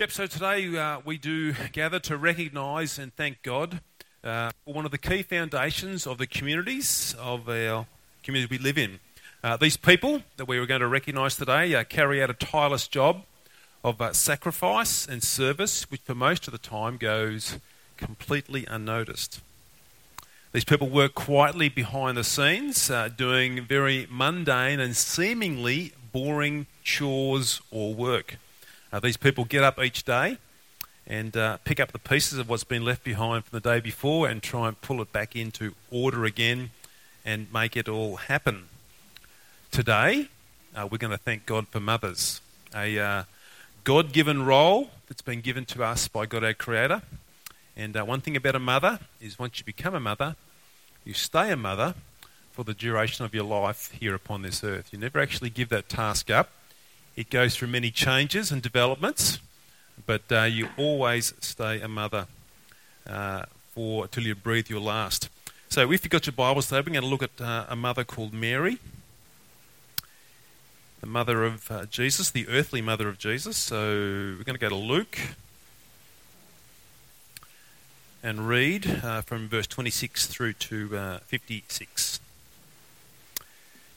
Yep, so today uh, we do gather to recognise and thank God uh, for one of the key foundations of the communities of our community we live in. Uh, these people that we were going to recognise today uh, carry out a tireless job of uh, sacrifice and service, which for most of the time goes completely unnoticed. These people work quietly behind the scenes, uh, doing very mundane and seemingly boring chores or work. Uh, these people get up each day and uh, pick up the pieces of what's been left behind from the day before and try and pull it back into order again and make it all happen. Today, uh, we're going to thank God for mothers, a uh, God given role that's been given to us by God our Creator. And uh, one thing about a mother is once you become a mother, you stay a mother for the duration of your life here upon this earth. You never actually give that task up it goes through many changes and developments, but uh, you always stay a mother uh, for till you breathe your last. So, if you've got your Bibles today, we're going to look at uh, a mother called Mary, the mother of uh, Jesus, the earthly mother of Jesus. So, we're going to go to Luke and read uh, from verse 26 through to uh, 56.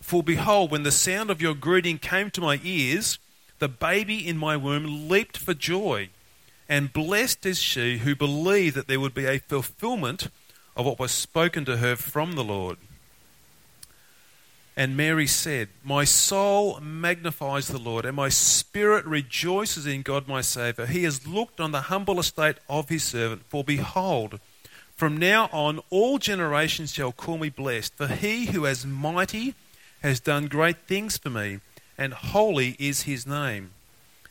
For behold, when the sound of your greeting came to my ears, the baby in my womb leaped for joy. And blessed is she who believed that there would be a fulfillment of what was spoken to her from the Lord. And Mary said, My soul magnifies the Lord, and my spirit rejoices in God my Saviour. He has looked on the humble estate of his servant. For behold, from now on all generations shall call me blessed. For he who has mighty has done great things for me, and holy is his name.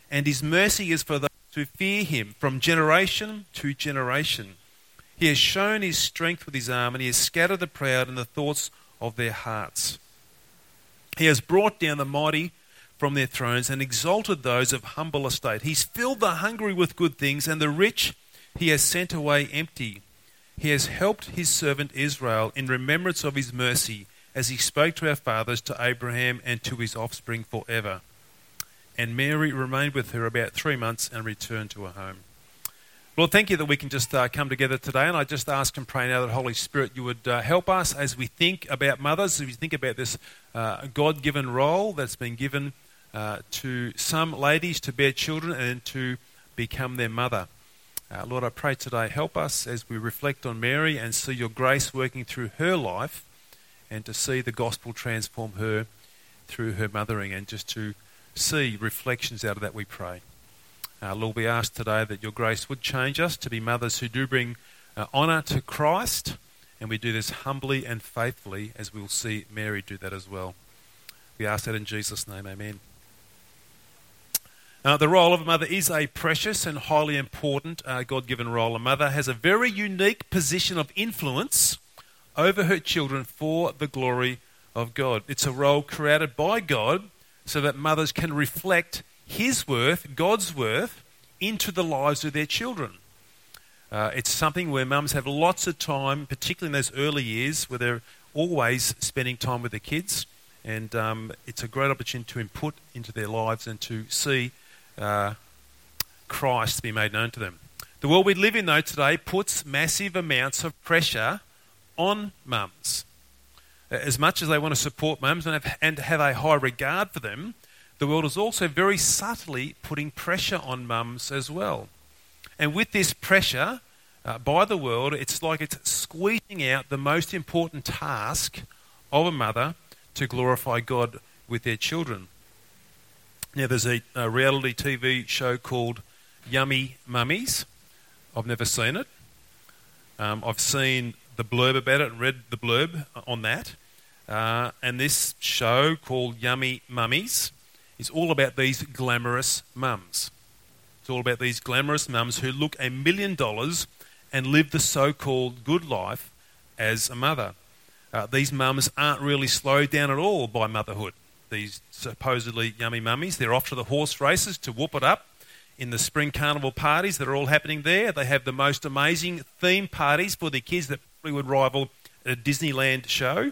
And his mercy is for those who fear him from generation to generation. He has shown his strength with his arm, and he has scattered the proud in the thoughts of their hearts. He has brought down the mighty from their thrones and exalted those of humble estate. He's filled the hungry with good things, and the rich he has sent away empty. He has helped his servant Israel in remembrance of his mercy as he spoke to our fathers, to Abraham, and to his offspring forever. And Mary remained with her about three months and returned to her home. Lord, thank you that we can just uh, come together today. And I just ask and pray now that Holy Spirit, you would uh, help us as we think about mothers, as we think about this uh, God given role that's been given uh, to some ladies to bear children and to become their mother. Uh, Lord, I pray today, help us as we reflect on Mary and see your grace working through her life and to see the gospel transform her through her mothering and just to see reflections out of that, we pray. Uh, Lord, we ask today that your grace would change us to be mothers who do bring uh, honour to Christ, and we do this humbly and faithfully as we'll see Mary do that as well. We ask that in Jesus' name, amen. Uh, the role of a mother is a precious and highly important uh, God given role. A mother has a very unique position of influence over her children for the glory of God. It's a role created by God so that mothers can reflect His worth, God's worth, into the lives of their children. Uh, it's something where mums have lots of time, particularly in those early years, where they're always spending time with their kids. And um, it's a great opportunity to input into their lives and to see uh, Christ be made known to them. The world we live in, though, today puts massive amounts of pressure on mums. As much as they want to support mums and have, and have a high regard for them, the world is also very subtly putting pressure on mums as well. And with this pressure uh, by the world, it's like it's squeezing out the most important task of a mother to glorify God with their children. Now, there's a, a reality TV show called Yummy Mummies. I've never seen it. Um, I've seen the blurb about it and read the blurb on that. Uh, and this show called Yummy Mummies is all about these glamorous mums. It's all about these glamorous mums who look a million dollars and live the so called good life as a mother. Uh, these mums aren't really slowed down at all by motherhood these supposedly yummy mummies. They're off to the horse races to whoop it up in the spring carnival parties that are all happening there. They have the most amazing theme parties for their kids that would rival a Disneyland show.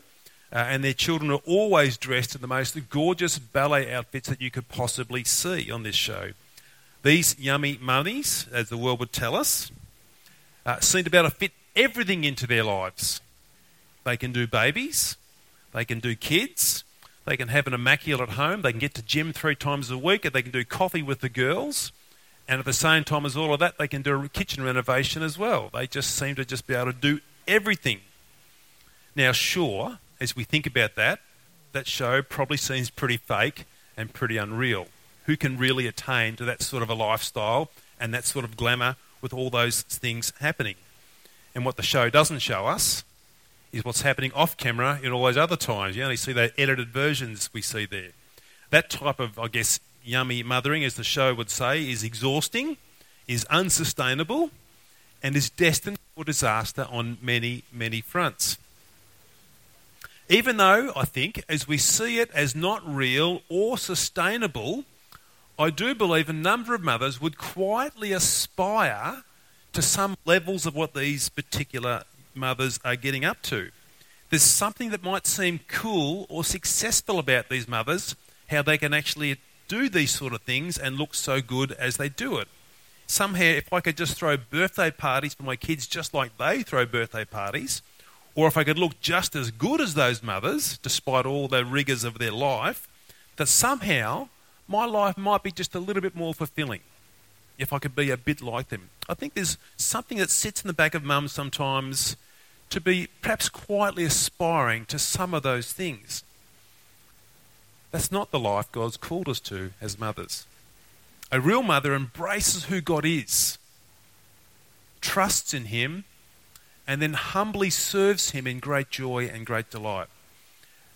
Uh, and their children are always dressed in the most gorgeous ballet outfits that you could possibly see on this show. These yummy mummies, as the world would tell us, uh, seem to be able to fit everything into their lives. They can do babies, they can do kids, they can have an immaculate home. They can get to gym three times a week. They can do coffee with the girls. And at the same time as all of that, they can do a kitchen renovation as well. They just seem to just be able to do everything. Now, sure, as we think about that, that show probably seems pretty fake and pretty unreal. Who can really attain to that sort of a lifestyle and that sort of glamour with all those things happening? And what the show doesn't show us is what's happening off camera in all those other times. You only see the edited versions we see there. That type of, I guess, yummy mothering, as the show would say, is exhausting, is unsustainable, and is destined for disaster on many, many fronts. Even though I think, as we see it as not real or sustainable, I do believe a number of mothers would quietly aspire to some levels of what these particular mothers are getting up to. There's something that might seem cool or successful about these mothers, how they can actually do these sort of things and look so good as they do it. Somehow, if I could just throw birthday parties for my kids just like they throw birthday parties, or if I could look just as good as those mothers, despite all the rigours of their life, that somehow my life might be just a little bit more fulfilling if I could be a bit like them. I think there's something that sits in the back of mums sometimes to be perhaps quietly aspiring to some of those things. That's not the life God's called us to as mothers. A real mother embraces who God is, trusts in Him, and then humbly serves Him in great joy and great delight.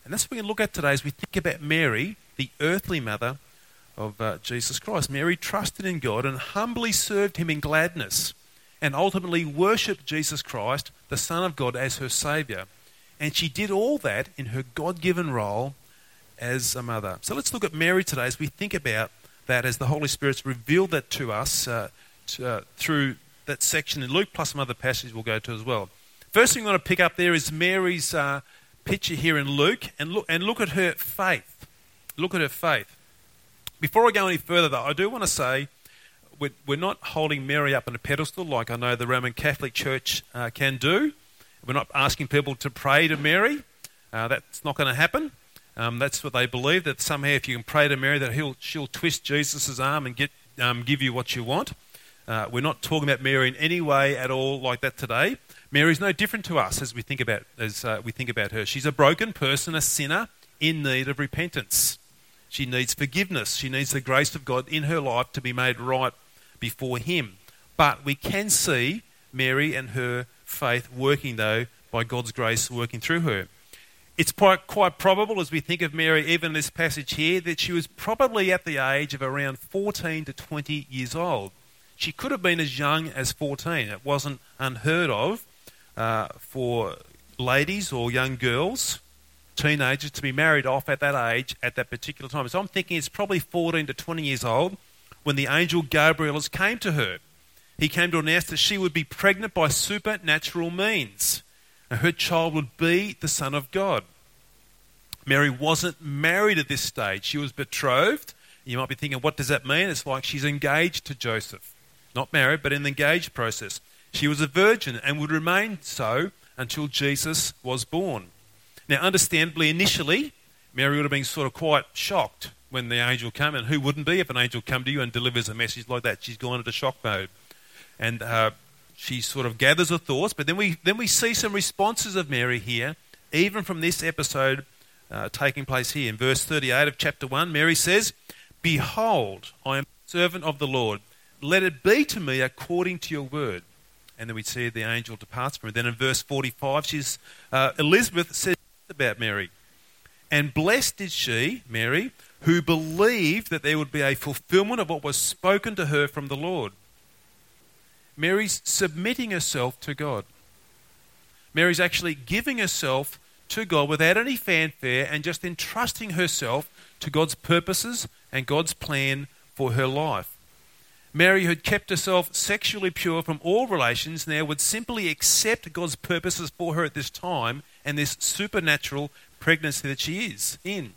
And that's what we're going to look at today as we think about Mary, the earthly mother of uh, Jesus Christ. Mary trusted in God and humbly served Him in gladness and ultimately worshipped Jesus Christ, the Son of God, as her Saviour. And she did all that in her God given role as a mother. So let's look at Mary today as we think about that as the Holy Spirit's revealed that to us uh, to, uh, through that section in Luke, plus some other passages we'll go to as well. First thing I want to pick up there is Mary's uh, picture here in Luke, and look, and look at her faith. Look at her faith. Before I go any further, though, I do want to say we're, we're not holding Mary up on a pedestal like I know the Roman Catholic Church uh, can do. We're not asking people to pray to Mary. Uh, that's not going to happen. Um, that's what they believe that somehow if you can pray to Mary, that he'll, she'll twist Jesus' arm and get, um, give you what you want. Uh, we're not talking about Mary in any way at all like that today. Mary's no different to us as we think about as uh, we think about her. She's a broken person, a sinner in need of repentance. She needs forgiveness. She needs the grace of God in her life to be made right before Him. But we can see Mary and her faith working, though, by God's grace working through her. It's quite, quite probable, as we think of Mary, even in this passage here, that she was probably at the age of around 14 to 20 years old. She could have been as young as 14. It wasn't unheard of uh, for ladies or young girls, teenagers, to be married off at that age at that particular time. So I'm thinking it's probably 14 to 20 years old when the angel Gabriel has came to her. He came to announce that she would be pregnant by supernatural means. And her child would be the Son of God. Mary wasn't married at this stage. She was betrothed. You might be thinking, what does that mean? It's like she's engaged to Joseph. Not married, but in the engaged process. She was a virgin and would remain so until Jesus was born. Now, understandably, initially, Mary would have been sort of quite shocked when the angel came, and who wouldn't be if an angel come to you and delivers a message like that? She's gone into shock mode, and uh, she sort of gathers her thoughts. But then we then we see some responses of Mary here, even from this episode uh, taking place here in verse 38 of chapter one. Mary says, "Behold, I am servant of the Lord. Let it be to me according to your word." And then we see the angel departs from her. Then in verse 45, she's, uh, Elizabeth says about Mary. And blessed is she, Mary, who believed that there would be a fulfillment of what was spoken to her from the Lord. Mary's submitting herself to God. Mary's actually giving herself to God without any fanfare and just entrusting herself to God's purposes and God's plan for her life. Mary, who had kept herself sexually pure from all relations, now would simply accept God's purposes for her at this time and this supernatural pregnancy that she is in.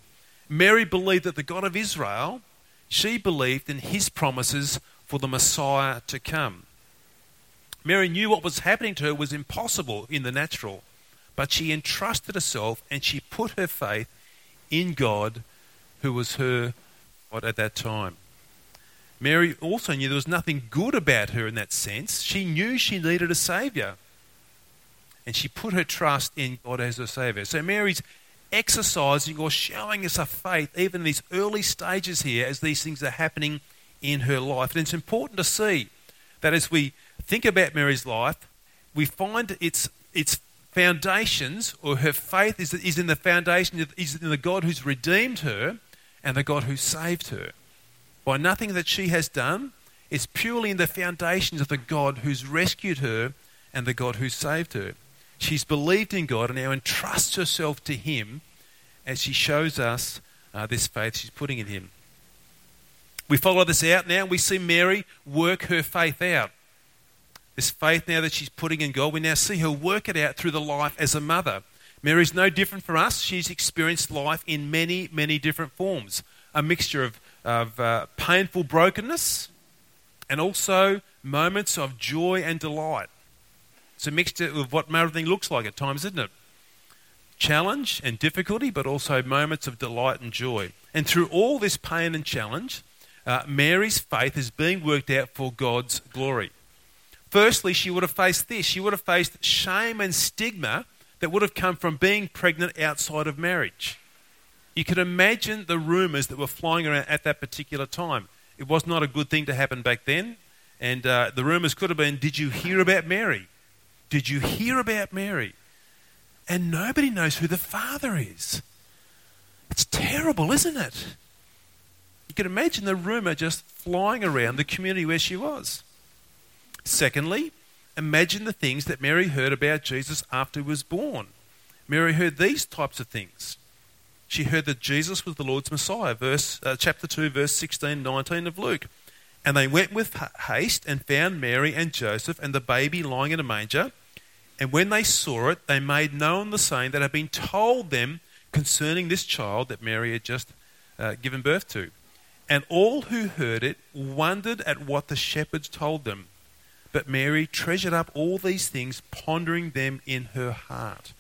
Mary believed that the God of Israel, she believed in his promises for the Messiah to come. Mary knew what was happening to her was impossible in the natural, but she entrusted herself and she put her faith in God, who was her God at that time. Mary also knew there was nothing good about her in that sense. She knew she needed a Saviour. And she put her trust in God as her Saviour. So Mary's exercising or showing us a faith even in these early stages here as these things are happening in her life. And it's important to see that as we think about Mary's life, we find its, its foundations or her faith is, is in the foundation, is in the God who's redeemed her and the God who saved her. By nothing that she has done, it's purely in the foundations of the God who's rescued her and the God who saved her. She's believed in God and now entrusts herself to Him as she shows us uh, this faith she's putting in Him. We follow this out now we see Mary work her faith out. This faith now that she's putting in God, we now see her work it out through the life as a mother. Mary's no different from us. She's experienced life in many, many different forms a mixture of, of uh, painful brokenness and also moments of joy and delight. It's a mixture of what everything looks like at times, isn't it? Challenge and difficulty, but also moments of delight and joy. And through all this pain and challenge, uh, Mary's faith is being worked out for God's glory. Firstly, she would have faced this. She would have faced shame and stigma that would have come from being pregnant outside of marriage. You could imagine the rumours that were flying around at that particular time. It was not a good thing to happen back then. And uh, the rumours could have been Did you hear about Mary? Did you hear about Mary? And nobody knows who the father is. It's terrible, isn't it? You can imagine the rumour just flying around the community where she was. Secondly, imagine the things that Mary heard about Jesus after he was born. Mary heard these types of things. She heard that Jesus was the Lord's Messiah, verse, uh, chapter 2, verse 16 19 of Luke. And they went with haste and found Mary and Joseph and the baby lying in a manger. And when they saw it, they made known the saying that had been told them concerning this child that Mary had just uh, given birth to. And all who heard it wondered at what the shepherds told them. But Mary treasured up all these things, pondering them in her heart.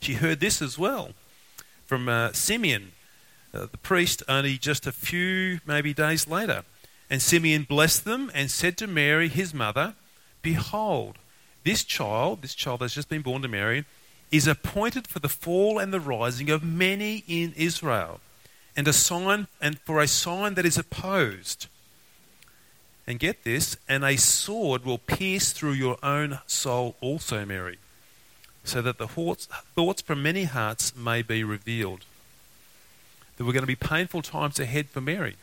She heard this as well from uh, Simeon, uh, the priest, only just a few, maybe days later. And Simeon blessed them and said to Mary, his mother, Behold, this child, this child that's just been born to Mary, is appointed for the fall and the rising of many in Israel, and a sign and for a sign that is opposed. And get this, and a sword will pierce through your own soul also, Mary, so that the thoughts from many hearts may be revealed. There were going to be painful times ahead for Mary.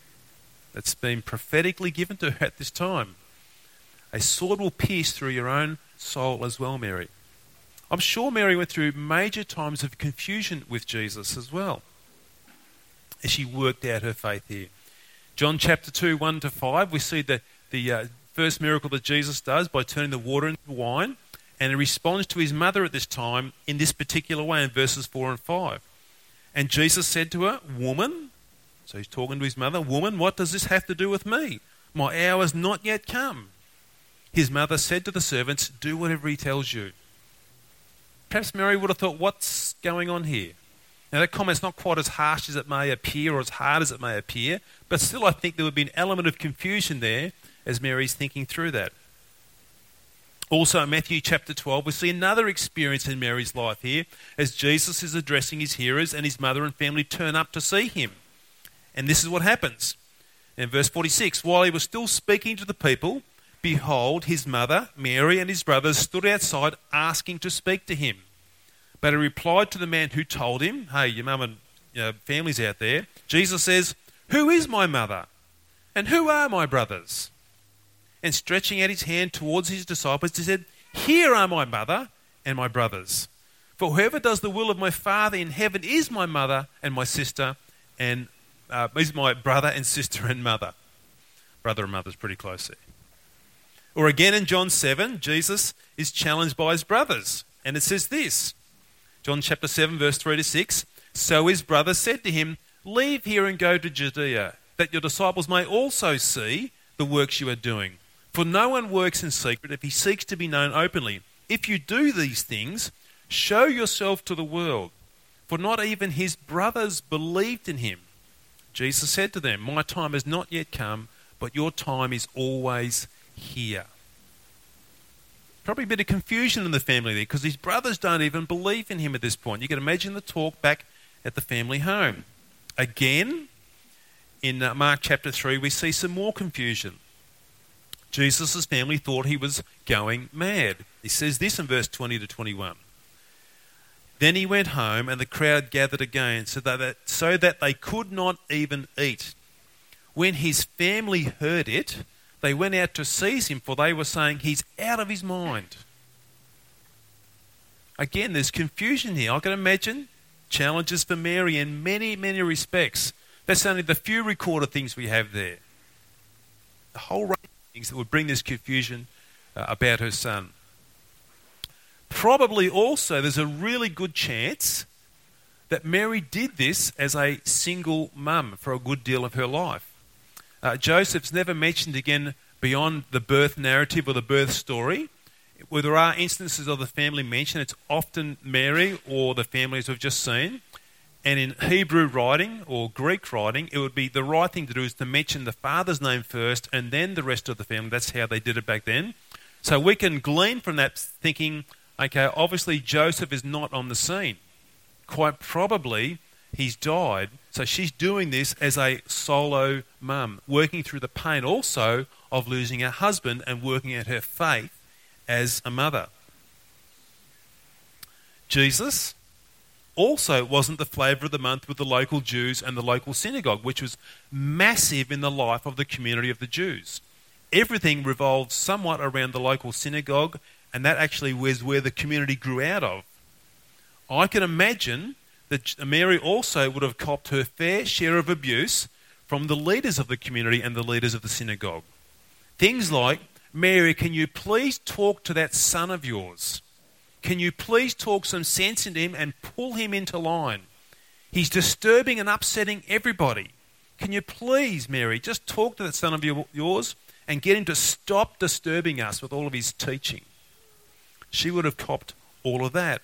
That's been prophetically given to her at this time. A sword will pierce through your own soul as well, Mary. I'm sure Mary went through major times of confusion with Jesus as well as she worked out her faith here. John chapter 2, 1 to 5, we see the, the uh, first miracle that Jesus does by turning the water into wine, and he responds to his mother at this time in this particular way in verses 4 and 5. And Jesus said to her, Woman, so he's talking to his mother, Woman, what does this have to do with me? My hour has not yet come. His mother said to the servants, Do whatever he tells you. Perhaps Mary would have thought, What's going on here? Now, that comment's not quite as harsh as it may appear or as hard as it may appear, but still, I think there would be an element of confusion there as Mary's thinking through that. Also, in Matthew chapter 12, we see another experience in Mary's life here as Jesus is addressing his hearers and his mother and family turn up to see him. And this is what happens. In verse 46, while he was still speaking to the people, behold, his mother, Mary, and his brothers stood outside asking to speak to him. But he replied to the man who told him, Hey, your mum and you know, family's out there. Jesus says, Who is my mother? And who are my brothers? And stretching out his hand towards his disciples, he said, Here are my mother and my brothers. For whoever does the will of my Father in heaven is my mother and my sister, and uh, is my brother and sister and mother. Brother and mother is pretty close there. Or again in John 7, Jesus is challenged by his brothers. And it says this John chapter 7, verse 3 to 6. So his brother said to him, Leave here and go to Judea, that your disciples may also see the works you are doing. For no one works in secret if he seeks to be known openly. If you do these things, show yourself to the world. For not even his brothers believed in him. Jesus said to them, My time has not yet come, but your time is always here. Probably a bit of confusion in the family there because his brothers don't even believe in him at this point. You can imagine the talk back at the family home. Again, in uh, Mark chapter 3, we see some more confusion. Jesus' family thought he was going mad. He says this in verse 20 to 21. Then he went home, and the crowd gathered again, so that, so that they could not even eat. When his family heard it, they went out to seize him, for they were saying, He's out of his mind. Again, there's confusion here. I can imagine challenges for Mary in many, many respects. That's only the few recorded things we have there. The whole range things that would bring this confusion uh, about her son. Probably also, there's a really good chance that Mary did this as a single mum for a good deal of her life. Uh, Joseph's never mentioned again beyond the birth narrative or the birth story. Where there are instances of the family mentioned, it's often Mary or the families we've just seen. And in Hebrew writing or Greek writing, it would be the right thing to do is to mention the father's name first and then the rest of the family. That's how they did it back then. So we can glean from that thinking, okay, obviously Joseph is not on the scene. Quite probably he's died. So she's doing this as a solo mum, working through the pain also of losing her husband and working at her faith as a mother. Jesus also wasn't the flavour of the month with the local Jews and the local synagogue, which was massive in the life of the community of the Jews. Everything revolved somewhat around the local synagogue, and that actually was where the community grew out of. I can imagine that Mary also would have copped her fair share of abuse from the leaders of the community and the leaders of the synagogue. Things like, Mary, can you please talk to that son of yours? Can you please talk some sense into him and pull him into line? He's disturbing and upsetting everybody. Can you please, Mary, just talk to that son of yours and get him to stop disturbing us with all of his teaching? She would have copped all of that.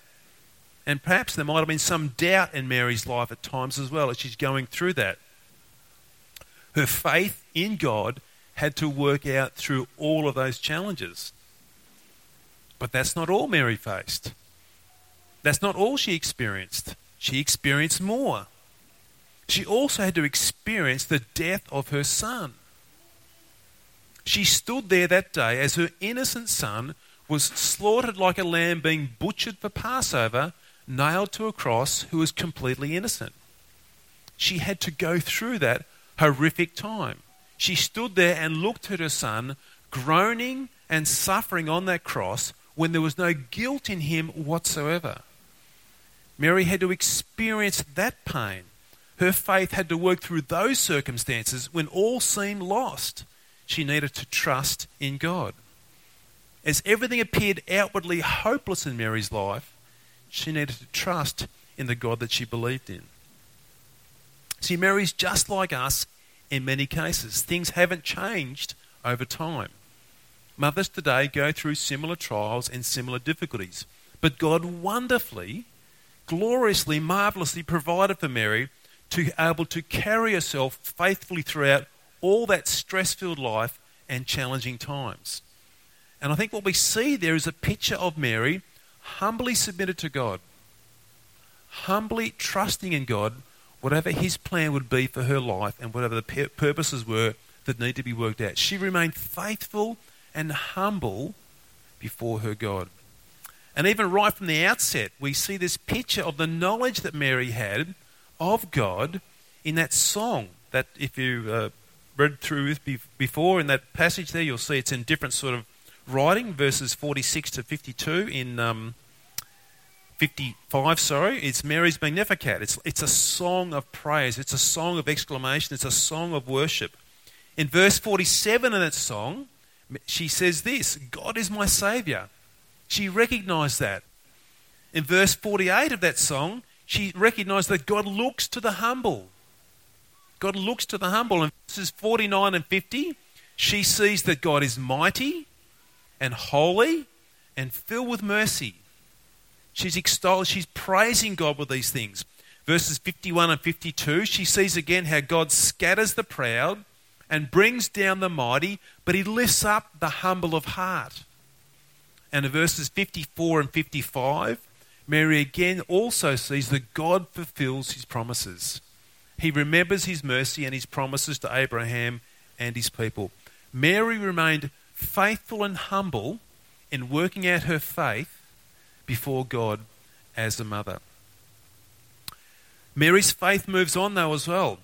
And perhaps there might have been some doubt in Mary's life at times as well as she's going through that. Her faith in God had to work out through all of those challenges. But that's not all Mary faced. That's not all she experienced. She experienced more. She also had to experience the death of her son. She stood there that day as her innocent son was slaughtered like a lamb being butchered for Passover, nailed to a cross, who was completely innocent. She had to go through that horrific time. She stood there and looked at her son, groaning and suffering on that cross when there was no guilt in him whatsoever. Mary had to experience that pain. Her faith had to work through those circumstances when all seemed lost. She needed to trust in God. As everything appeared outwardly hopeless in Mary's life, she needed to trust in the God that she believed in. See, Mary's just like us in many cases. Things haven't changed over time. Mothers today go through similar trials and similar difficulties. But God wonderfully, gloriously, marvelously provided for Mary to be able to carry herself faithfully throughout all that stress filled life and challenging times. And I think what we see there is a picture of Mary humbly submitted to God, humbly trusting in God, whatever His plan would be for her life and whatever the purposes were that need to be worked out. She remained faithful and humble before her God. And even right from the outset, we see this picture of the knowledge that Mary had of God in that song that, if you uh, read through before in that passage there, you'll see it's in different sort of writing, verses 46 to 52 in um, 55, sorry. It's Mary's Magnificat. It's, it's a song of praise, it's a song of exclamation, it's a song of worship. In verse 47 of that song, she says this God is my Saviour. She recognized that. In verse 48 of that song, she recognized that God looks to the humble. God looks to the humble. In verses 49 and 50, she sees that God is mighty and holy and filled with mercy. She's extolled, she's praising God with these things. Verses 51 and 52, she sees again how God scatters the proud and brings down the mighty, but he lifts up the humble of heart. And in verses 54 and 55, Mary again also sees that God fulfills his promises. He remembers his mercy and his promises to Abraham and his people. Mary remained faithful and humble in working out her faith before God as a mother. Mary's faith moves on, though, as well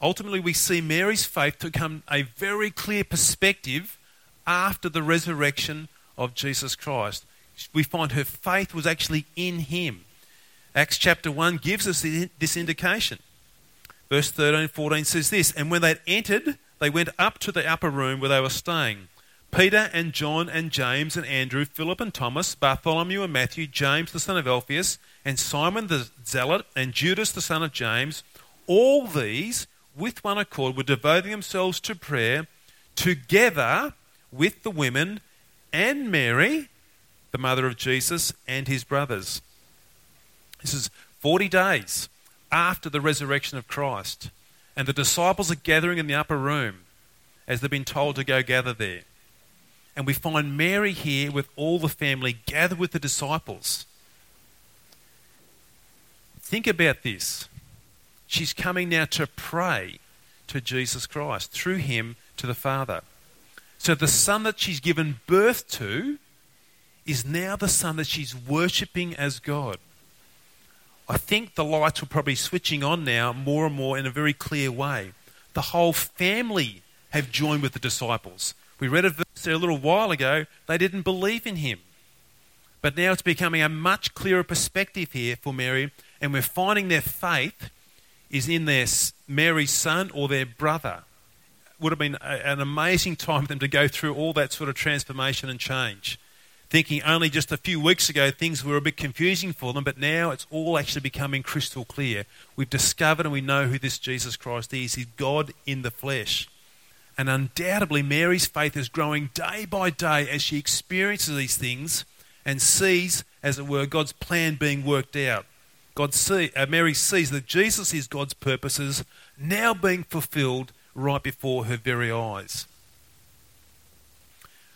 ultimately we see Mary's faith to become a very clear perspective after the resurrection of Jesus Christ. We find her faith was actually in him. Acts chapter 1 gives us this indication. Verse 13 and 14 says this And when they'd entered, they went up to the upper room where they were staying. Peter and John and James and Andrew, Philip and Thomas, Bartholomew and Matthew, James the son of Alphaeus, and Simon the zealot, and Judas the son of James, all these with one accord, were devoting themselves to prayer together with the women and Mary, the mother of Jesus, and his brothers. This is 40 days after the resurrection of Christ. And the disciples are gathering in the upper room as they've been told to go gather there. And we find Mary here with all the family gathered with the disciples. Think about this. She's coming now to pray to Jesus Christ, through him to the Father. So the son that she's given birth to is now the son that she's worshipping as God. I think the lights are probably switching on now more and more in a very clear way. The whole family have joined with the disciples. We read a verse a little while ago, they didn't believe in him. But now it's becoming a much clearer perspective here for Mary, and we're finding their faith is in their Mary's son or their brother. Would have been a, an amazing time for them to go through all that sort of transformation and change. Thinking only just a few weeks ago things were a bit confusing for them, but now it's all actually becoming crystal clear. We've discovered and we know who this Jesus Christ is. He's God in the flesh. And undoubtedly, Mary's faith is growing day by day as she experiences these things and sees, as it were, God's plan being worked out. God see, uh, Mary sees that Jesus is God's purposes now being fulfilled right before her very eyes.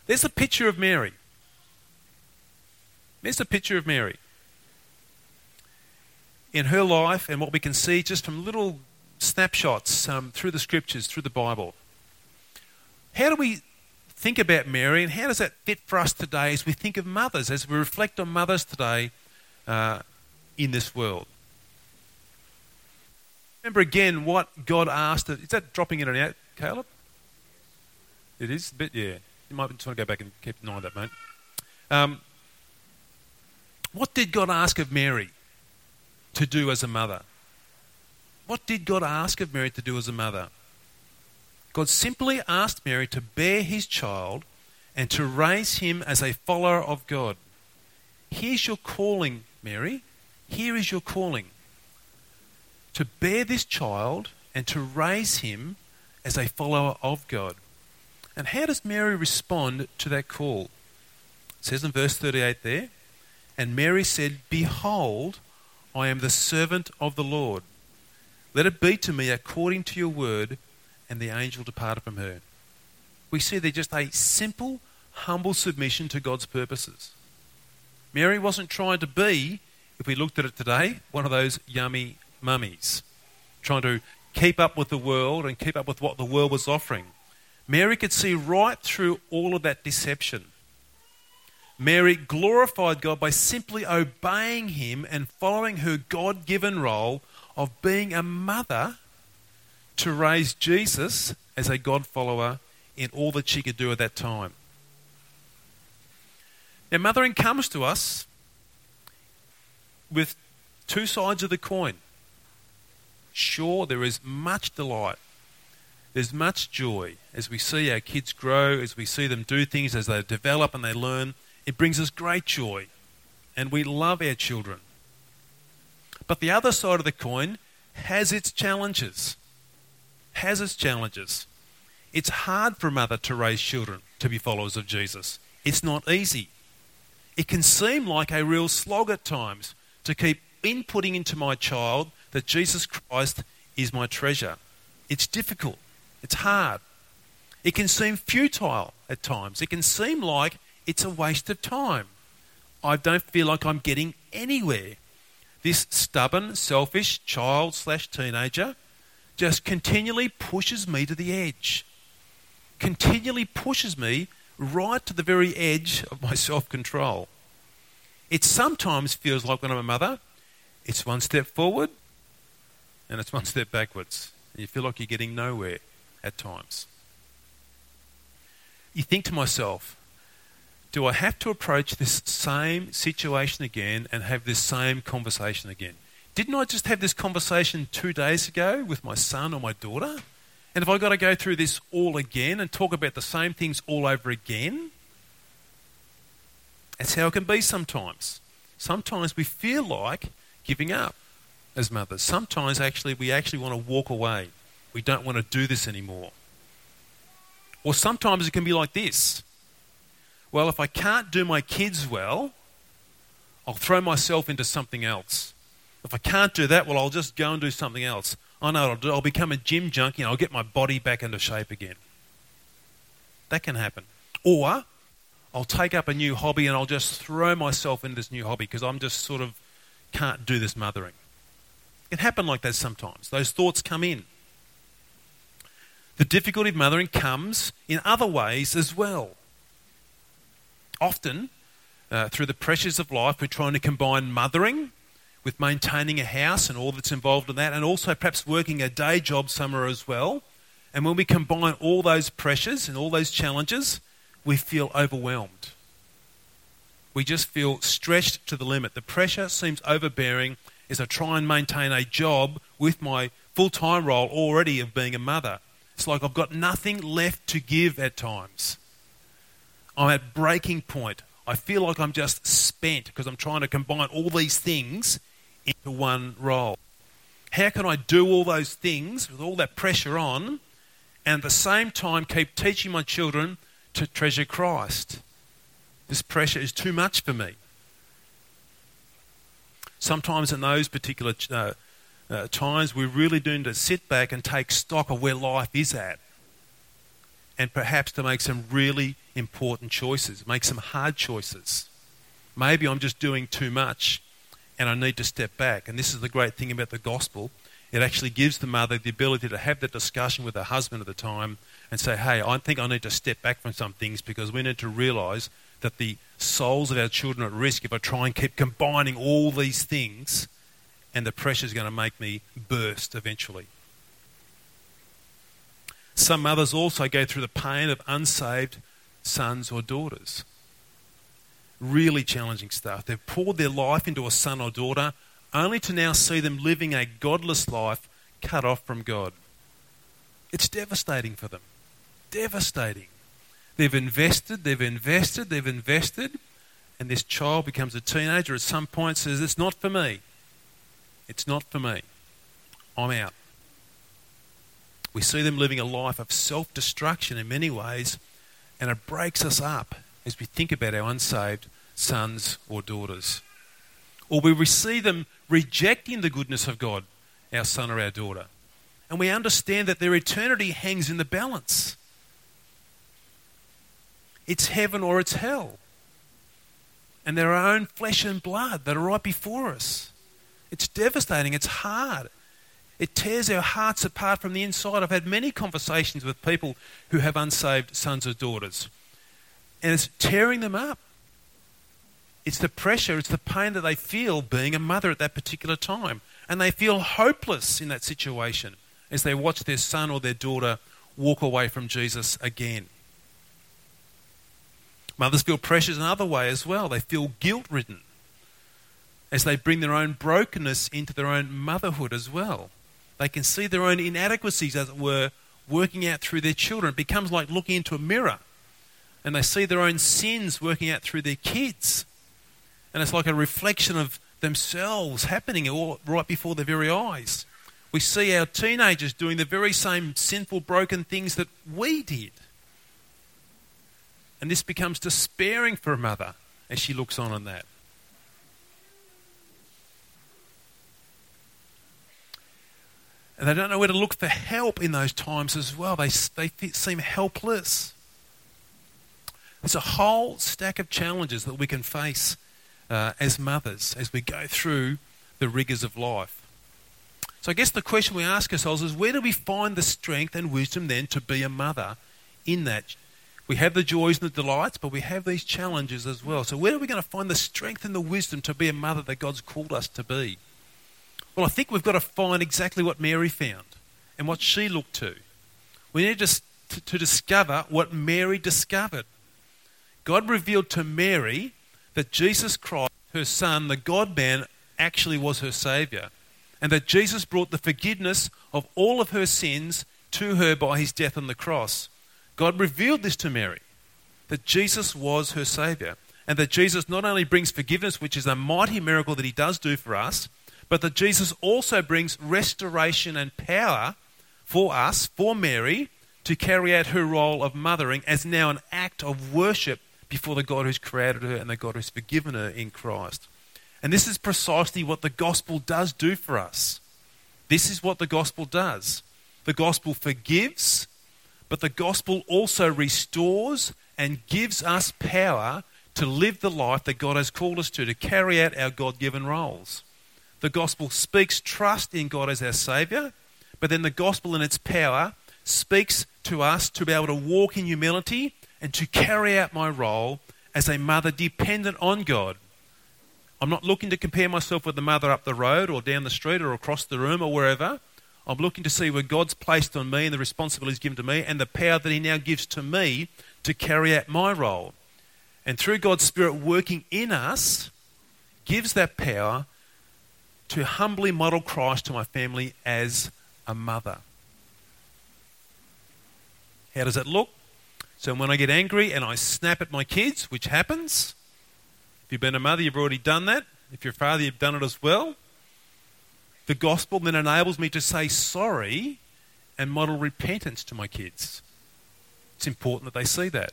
There's a picture of Mary. There's a picture of Mary. In her life, and what we can see just from little snapshots um, through the scriptures, through the Bible. How do we think about Mary and how does that fit for us today as we think of mothers, as we reflect on mothers today uh, in this world? Remember again what God asked. Is that dropping in and out, Caleb? It is a bit, yeah. You might just want to go back and keep an eye on that, mate. Um, what did God ask of Mary to do as a mother? What did God ask of Mary to do as a mother? God simply asked Mary to bear his child and to raise him as a follower of God. Here's your calling, Mary. Here is your calling to bear this child and to raise him as a follower of God. And how does Mary respond to that call? It says in verse 38 there, and Mary said, Behold, I am the servant of the Lord. Let it be to me according to your word. And the angel departed from her. We see there just a simple, humble submission to God's purposes. Mary wasn't trying to be, if we looked at it today, one of those yummy mummies, trying to keep up with the world and keep up with what the world was offering. Mary could see right through all of that deception. Mary glorified God by simply obeying Him and following her God given role of being a mother to raise Jesus as a God follower in all that she could do at that time. Now, mothering comes to us with two sides of the coin. Sure, there is much delight, there's much joy as we see our kids grow, as we see them do things, as they develop and they learn. It brings us great joy, and we love our children. But the other side of the coin has its challenges. Has its challenges. It's hard for a mother to raise children to be followers of Jesus. It's not easy. It can seem like a real slog at times to keep inputting into my child that Jesus Christ is my treasure. It's difficult. It's hard. It can seem futile at times. It can seem like it's a waste of time. I don't feel like I'm getting anywhere. This stubborn, selfish child slash teenager just continually pushes me to the edge. Continually pushes me right to the very edge of my self control. It sometimes feels like when I'm a mother, it's one step forward and it's one step backwards. And you feel like you're getting nowhere at times. You think to myself, do I have to approach this same situation again and have this same conversation again? Didn't I just have this conversation two days ago with my son or my daughter? And have I got to go through this all again and talk about the same things all over again? That's how it can be sometimes. Sometimes we feel like giving up as mothers. Sometimes actually we actually want to walk away. We don't want to do this anymore. Or sometimes it can be like this well, if I can't do my kids well, I'll throw myself into something else. If I can't do that, well, I'll just go and do something else. I know I'll, do, I'll become a gym junkie and I'll get my body back into shape again. That can happen. Or I'll take up a new hobby and I'll just throw myself into this new hobby because I'm just sort of can't do this mothering. It happen like that sometimes. Those thoughts come in. The difficulty of mothering comes in other ways as well often, uh, through the pressures of life, we're trying to combine mothering with maintaining a house and all that's involved in that, and also perhaps working a day job somewhere as well. And when we combine all those pressures and all those challenges, we feel overwhelmed. We just feel stretched to the limit. The pressure seems overbearing as I try and maintain a job with my full time role already of being a mother. It's like I've got nothing left to give at times. I'm at breaking point. I feel like I'm just spent because I'm trying to combine all these things into one role. How can I do all those things with all that pressure on and at the same time keep teaching my children to treasure Christ? This pressure is too much for me. Sometimes in those particular uh, uh, times, we really do need to sit back and take stock of where life is at and perhaps to make some really important choices, make some hard choices. Maybe I'm just doing too much and I need to step back. And this is the great thing about the gospel It actually gives the mother the ability to have that discussion with her husband at the time and say, hey, I think I need to step back from some things because we need to realise that the souls of our children are at risk if I try and keep combining all these things and the pressure is going to make me burst eventually. Some mothers also go through the pain of unsaved sons or daughters. Really challenging stuff. They've poured their life into a son or daughter only to now see them living a godless life cut off from God. It's devastating for them. Devastating. They've invested, they've invested, they've invested, and this child becomes a teenager at some point says, It's not for me. It's not for me. I'm out. We see them living a life of self destruction in many ways, and it breaks us up as we think about our unsaved sons or daughters. Or we see them rejecting the goodness of God, our son or our daughter. And we understand that their eternity hangs in the balance. It's heaven or it's hell. And they're our own flesh and blood that are right before us. It's devastating. It's hard. It tears our hearts apart from the inside. I've had many conversations with people who have unsaved sons or daughters, and it's tearing them up. It's the pressure, it's the pain that they feel being a mother at that particular time. And they feel hopeless in that situation as they watch their son or their daughter walk away from Jesus again. Mothers feel pressures another way as well. They feel guilt ridden as they bring their own brokenness into their own motherhood as well. They can see their own inadequacies, as it were, working out through their children. It becomes like looking into a mirror. And they see their own sins working out through their kids. And it's like a reflection of themselves happening all right before their very eyes. We see our teenagers doing the very same sinful, broken things that we did. And this becomes despairing for a mother as she looks on on that. And they don't know where to look for help in those times as well. They, they seem helpless. There's a whole stack of challenges that we can face uh, as mothers as we go through the rigours of life. So I guess the question we ask ourselves is where do we find the strength and wisdom then to be a mother in that? We have the joys and the delights, but we have these challenges as well. So where are we going to find the strength and the wisdom to be a mother that God's called us to be? Well, I think we've got to find exactly what Mary found and what she looked to. We need to, to, to discover what Mary discovered. God revealed to Mary that Jesus Christ, her son, the God man, actually was her Saviour, and that Jesus brought the forgiveness of all of her sins to her by his death on the cross. God revealed this to Mary, that Jesus was her Saviour, and that Jesus not only brings forgiveness, which is a mighty miracle that he does do for us, but that Jesus also brings restoration and power for us, for Mary, to carry out her role of mothering as now an act of worship before the God who's created her and the God who's forgiven her in Christ. And this is precisely what the gospel does do for us. This is what the gospel does. The gospel forgives, but the gospel also restores and gives us power to live the life that God has called us to, to carry out our God given roles. The gospel speaks trust in God as our Saviour, but then the gospel in its power speaks to us to be able to walk in humility and to carry out my role as a mother dependent on God. I'm not looking to compare myself with the mother up the road or down the street or across the room or wherever. I'm looking to see where God's placed on me and the responsibilities given to me and the power that He now gives to me to carry out my role. And through God's Spirit working in us, gives that power to humbly model Christ to my family as a mother. How does it look? So when I get angry and I snap at my kids, which happens, if you've been a mother, you've already done that. If you're a father, you've done it as well. The gospel then enables me to say sorry and model repentance to my kids. It's important that they see that.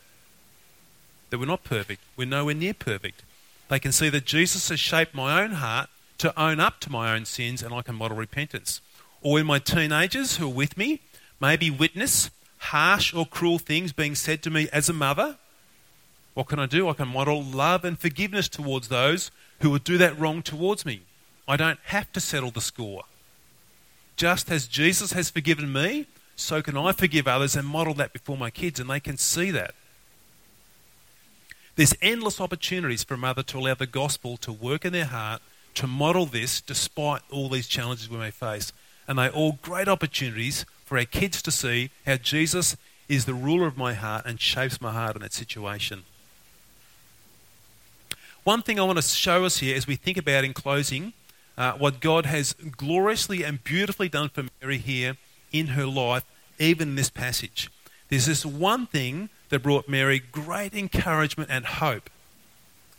That we're not perfect. We're nowhere near perfect. They can see that Jesus has shaped my own heart to own up to my own sins and I can model repentance. Or when my teenagers who are with me maybe witness harsh or cruel things being said to me as a mother, what can I do? I can model love and forgiveness towards those who would do that wrong towards me. I don't have to settle the score. just as Jesus has forgiven me, so can I forgive others and model that before my kids, and they can see that. There's endless opportunities for a mother to allow the gospel to work in their heart, to model this despite all these challenges we may face. And they're all great opportunities for our kids to see how Jesus is the ruler of my heart and shapes my heart in that situation. One thing I want to show us here as we think about in closing uh, what God has gloriously and beautifully done for Mary here in her life, even in this passage. There's this one thing that brought Mary great encouragement and hope.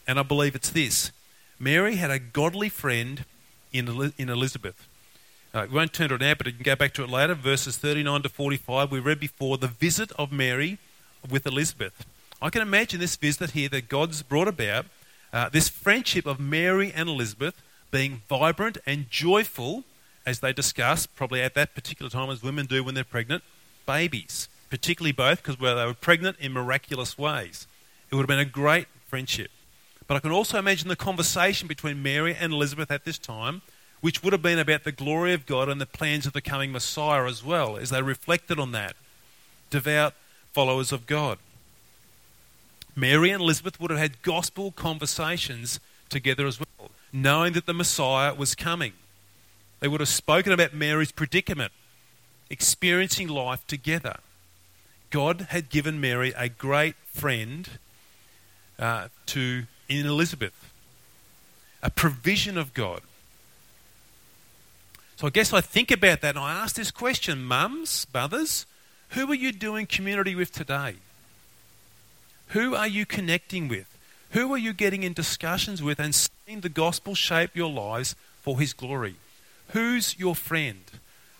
And I believe it's this Mary had a godly friend in, in Elizabeth. Uh, we won't turn to it now, but you can go back to it later. Verses 39 to 45, we read before the visit of Mary with Elizabeth. I can imagine this visit here that God's brought about, uh, this friendship of Mary and Elizabeth being vibrant and joyful as they discuss, probably at that particular time as women do when they're pregnant, babies, particularly both because they were pregnant in miraculous ways. It would have been a great friendship. But I can also imagine the conversation between Mary and Elizabeth at this time, which would have been about the glory of God and the plans of the coming Messiah as well, as they reflected on that. Devout followers of God. Mary and Elizabeth would have had gospel conversations together as well, knowing that the Messiah was coming. They would have spoken about Mary's predicament, experiencing life together. God had given Mary a great friend uh, to in Elizabeth, a provision of God. So I guess I think about that and I ask this question, mums, mothers, who are you doing community with today? Who are you connecting with? Who are you getting in discussions with and seeing the gospel shape your lives for his glory? Who's your friend?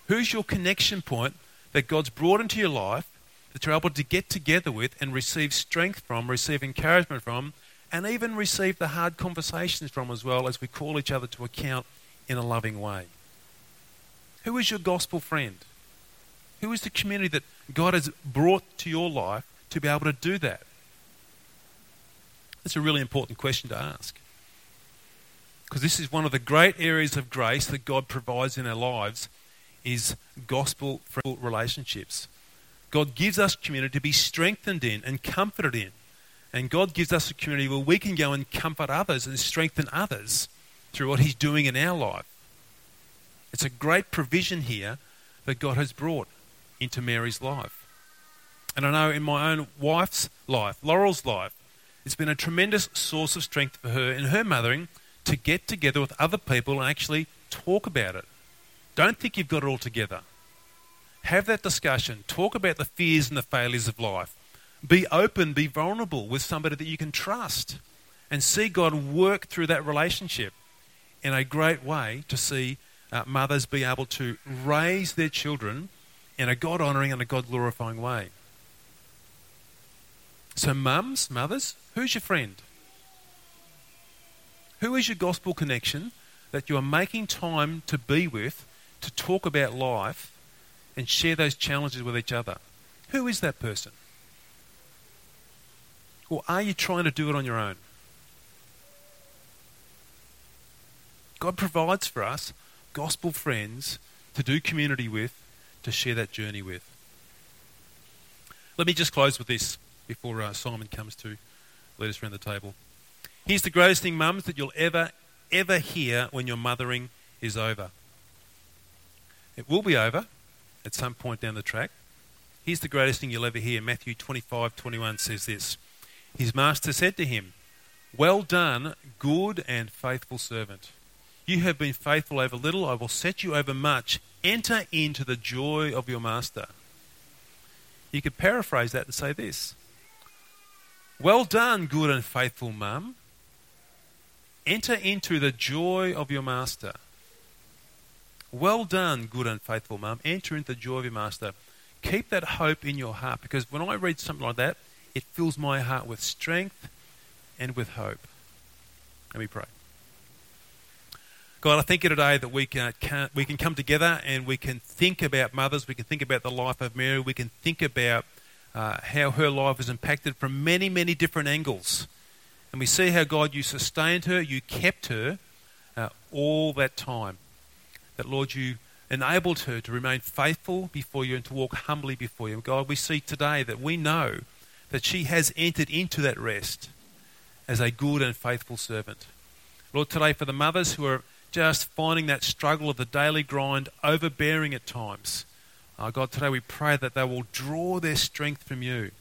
Who's your connection point that God's brought into your life that you're able to get together with and receive strength from, receive encouragement from, and even receive the hard conversations from as well as we call each other to account in a loving way? Who is your gospel friend? Who is the community that God has brought to your life to be able to do that? That's a really important question to ask because this is one of the great areas of grace that God provides in our lives is gospel relationships. God gives us community to be strengthened in and comforted in. And God gives us a community where we can go and comfort others and strengthen others through what He's doing in our life. It's a great provision here that God has brought into Mary's life. And I know in my own wife's life, Laurel's life, it's been a tremendous source of strength for her in her mothering to get together with other people and actually talk about it. Don't think you've got it all together. Have that discussion. Talk about the fears and the failures of life. Be open, be vulnerable with somebody that you can trust and see God work through that relationship in a great way to see uh, mothers be able to raise their children in a God honouring and a God glorifying way. So, mums, mothers, who's your friend? Who is your gospel connection that you are making time to be with, to talk about life, and share those challenges with each other? Who is that person? Or are you trying to do it on your own? God provides for us gospel friends to do community with, to share that journey with. Let me just close with this before uh, Simon comes to lead us around the table. Here's the greatest thing, mums, that you'll ever, ever hear when your mothering is over. It will be over at some point down the track. Here's the greatest thing you'll ever hear. Matthew 25 21 says this His master said to him, Well done, good and faithful servant. You have been faithful over little, I will set you over much. Enter into the joy of your master. You could paraphrase that and say this Well done, good and faithful mum. Enter into the joy of your master. Well done, good and faithful mum. Enter into the joy of your master. Keep that hope in your heart because when I read something like that, it fills my heart with strength and with hope. Let me pray. God, I thank you today that we can, can, we can come together and we can think about mothers, we can think about the life of Mary, we can think about uh, how her life is impacted from many, many different angles. And we see how, God, you sustained her, you kept her uh, all that time. That, Lord, you enabled her to remain faithful before you and to walk humbly before you. God, we see today that we know that she has entered into that rest as a good and faithful servant. Lord, today for the mothers who are just finding that struggle of the daily grind, overbearing at times, uh, God, today we pray that they will draw their strength from you,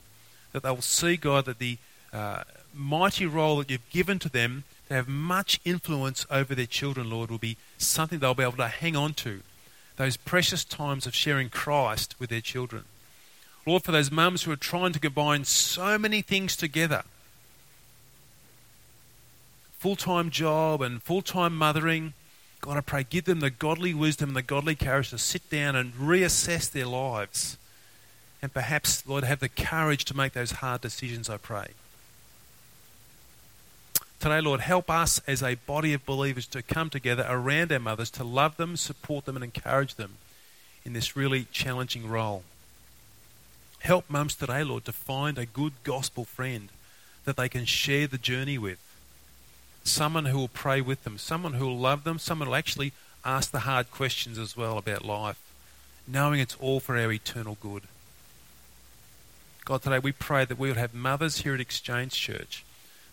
that they will see, God, that the uh, mighty role that you've given to them to have much influence over their children, Lord, will be something they'll be able to hang on to. Those precious times of sharing Christ with their children. Lord, for those mums who are trying to combine so many things together full time job and full time mothering. God, I pray, give them the godly wisdom and the godly courage to sit down and reassess their lives. And perhaps, Lord, have the courage to make those hard decisions, I pray. Today, Lord, help us as a body of believers to come together around our mothers, to love them, support them, and encourage them in this really challenging role. Help mums today, Lord, to find a good gospel friend that they can share the journey with. Someone who will pray with them, someone who will love them, someone who will actually ask the hard questions as well about life, knowing it's all for our eternal good. God, today we pray that we would have mothers here at Exchange Church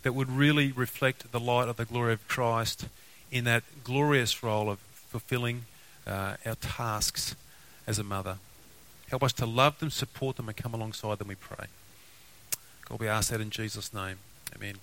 that would really reflect the light of the glory of Christ in that glorious role of fulfilling uh, our tasks as a mother. Help us to love them, support them, and come alongside them, we pray. God, we ask that in Jesus' name. Amen.